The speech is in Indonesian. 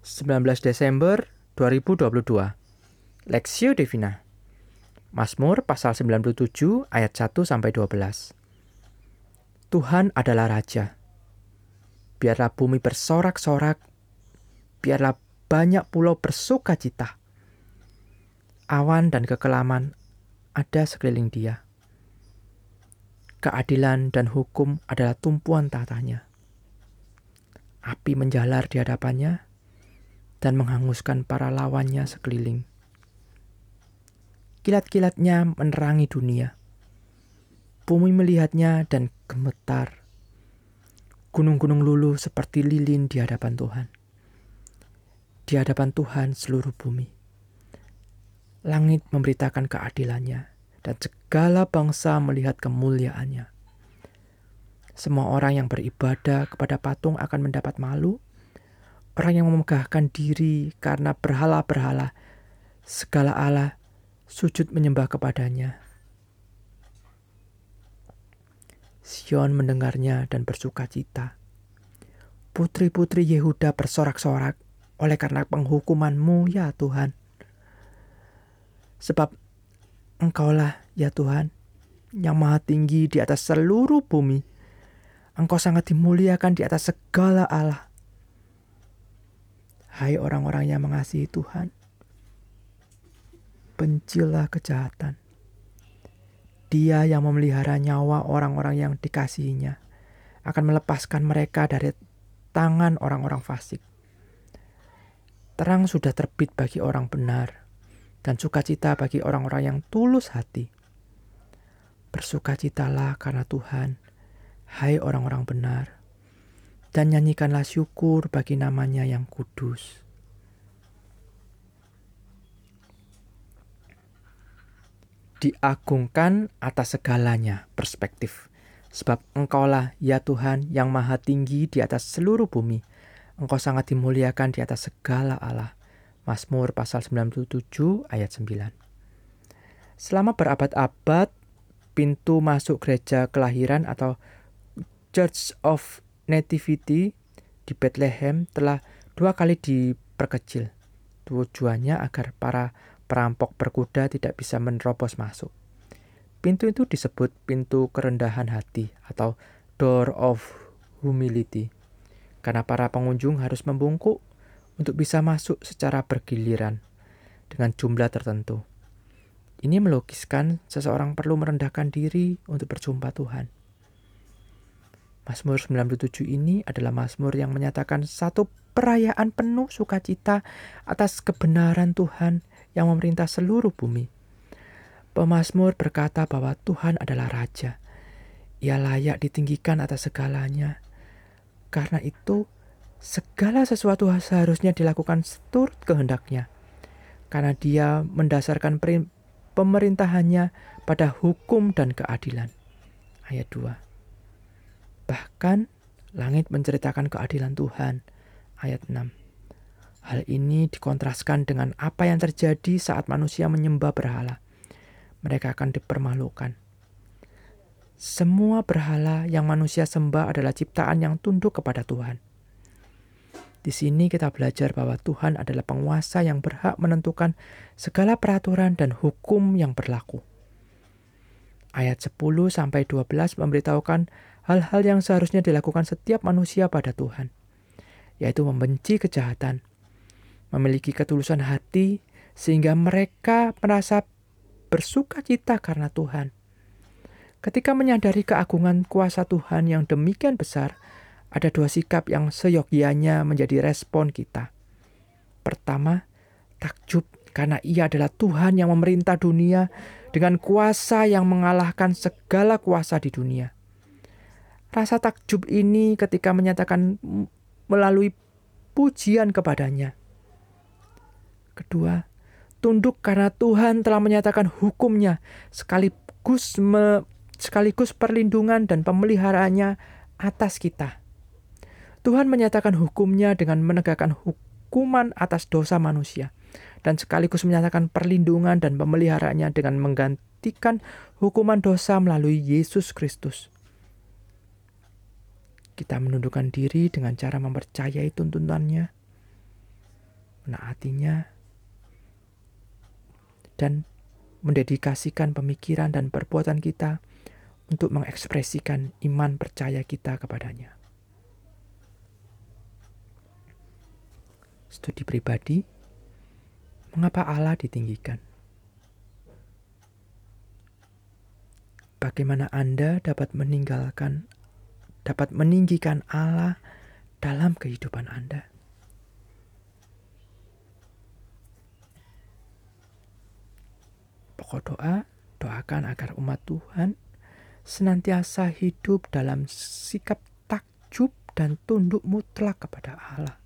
19 Desember 2022. Lexio Divina. Mazmur pasal 97 ayat 1 sampai 12. Tuhan adalah raja. Biarlah bumi bersorak-sorak, biarlah banyak pulau bersuka cita. Awan dan kekelaman ada sekeliling dia. Keadilan dan hukum adalah tumpuan tatanya. Api menjalar di hadapannya, dan menghanguskan para lawannya sekeliling. Kilat-kilatnya menerangi dunia. Bumi melihatnya dan gemetar. Gunung-gunung luluh seperti lilin di hadapan Tuhan. Di hadapan Tuhan seluruh bumi. Langit memberitakan keadilannya dan segala bangsa melihat kemuliaannya. Semua orang yang beribadah kepada patung akan mendapat malu orang yang memegahkan diri karena berhala-berhala, segala Allah sujud menyembah kepadanya. Sion mendengarnya dan bersuka cita. Putri-putri Yehuda bersorak-sorak oleh karena penghukumanmu ya Tuhan. Sebab engkaulah ya Tuhan yang maha tinggi di atas seluruh bumi. Engkau sangat dimuliakan di atas segala Allah. Hai orang-orang yang mengasihi Tuhan, bencilah kejahatan. Dia yang memelihara nyawa orang-orang yang dikasihinya akan melepaskan mereka dari tangan orang-orang fasik. Terang sudah terbit bagi orang benar, dan sukacita bagi orang-orang yang tulus hati. Bersukacitalah karena Tuhan, hai orang-orang benar dan nyanyikanlah syukur bagi namanya yang kudus. Diagungkan atas segalanya perspektif. Sebab engkaulah ya Tuhan yang maha tinggi di atas seluruh bumi. Engkau sangat dimuliakan di atas segala Allah. Mazmur pasal 97 ayat 9. Selama berabad-abad, pintu masuk gereja kelahiran atau Church of Nativity di Bethlehem telah dua kali diperkecil. Tujuannya agar para perampok berkuda tidak bisa menerobos masuk. Pintu itu disebut pintu kerendahan hati atau door of humility. Karena para pengunjung harus membungkuk untuk bisa masuk secara bergiliran dengan jumlah tertentu. Ini melukiskan seseorang perlu merendahkan diri untuk berjumpa Tuhan. Mazmur 97 ini adalah Mazmur yang menyatakan satu perayaan penuh sukacita atas kebenaran Tuhan yang memerintah seluruh bumi. Pemazmur berkata bahwa Tuhan adalah Raja. Ia layak ditinggikan atas segalanya. Karena itu, segala sesuatu seharusnya dilakukan seturut kehendaknya. Karena dia mendasarkan pemerintahannya pada hukum dan keadilan. Ayat 2. Bahkan langit menceritakan keadilan Tuhan. Ayat 6. Hal ini dikontraskan dengan apa yang terjadi saat manusia menyembah berhala. Mereka akan dipermalukan. Semua berhala yang manusia sembah adalah ciptaan yang tunduk kepada Tuhan. Di sini kita belajar bahwa Tuhan adalah penguasa yang berhak menentukan segala peraturan dan hukum yang berlaku. Ayat 10 sampai 12 memberitahukan hal-hal yang seharusnya dilakukan setiap manusia pada Tuhan, yaitu membenci kejahatan, memiliki ketulusan hati, sehingga mereka merasa bersuka cita karena Tuhan. Ketika menyadari keagungan kuasa Tuhan yang demikian besar, ada dua sikap yang seyogianya menjadi respon kita. Pertama, takjub karena ia adalah Tuhan yang memerintah dunia dengan kuasa yang mengalahkan segala kuasa di dunia. Rasa takjub ini ketika menyatakan melalui pujian kepadanya. Kedua, tunduk karena Tuhan telah menyatakan hukumnya sekaligus me, sekaligus perlindungan dan pemeliharaannya atas kita. Tuhan menyatakan hukumnya dengan menegakkan hukuman atas dosa manusia dan sekaligus menyatakan perlindungan dan pemeliharaannya dengan menggantikan hukuman dosa melalui Yesus Kristus. Kita menundukkan diri dengan cara mempercayai tuntunannya. menaatinya, dan mendedikasikan pemikiran dan perbuatan kita untuk mengekspresikan iman percaya kita kepadanya. Studi pribadi, mengapa Allah ditinggikan? Bagaimana Anda dapat meninggalkan, dapat meninggikan Allah dalam kehidupan Anda? Pokok doa, doakan agar umat Tuhan senantiasa hidup dalam sikap takjub dan tunduk mutlak kepada Allah.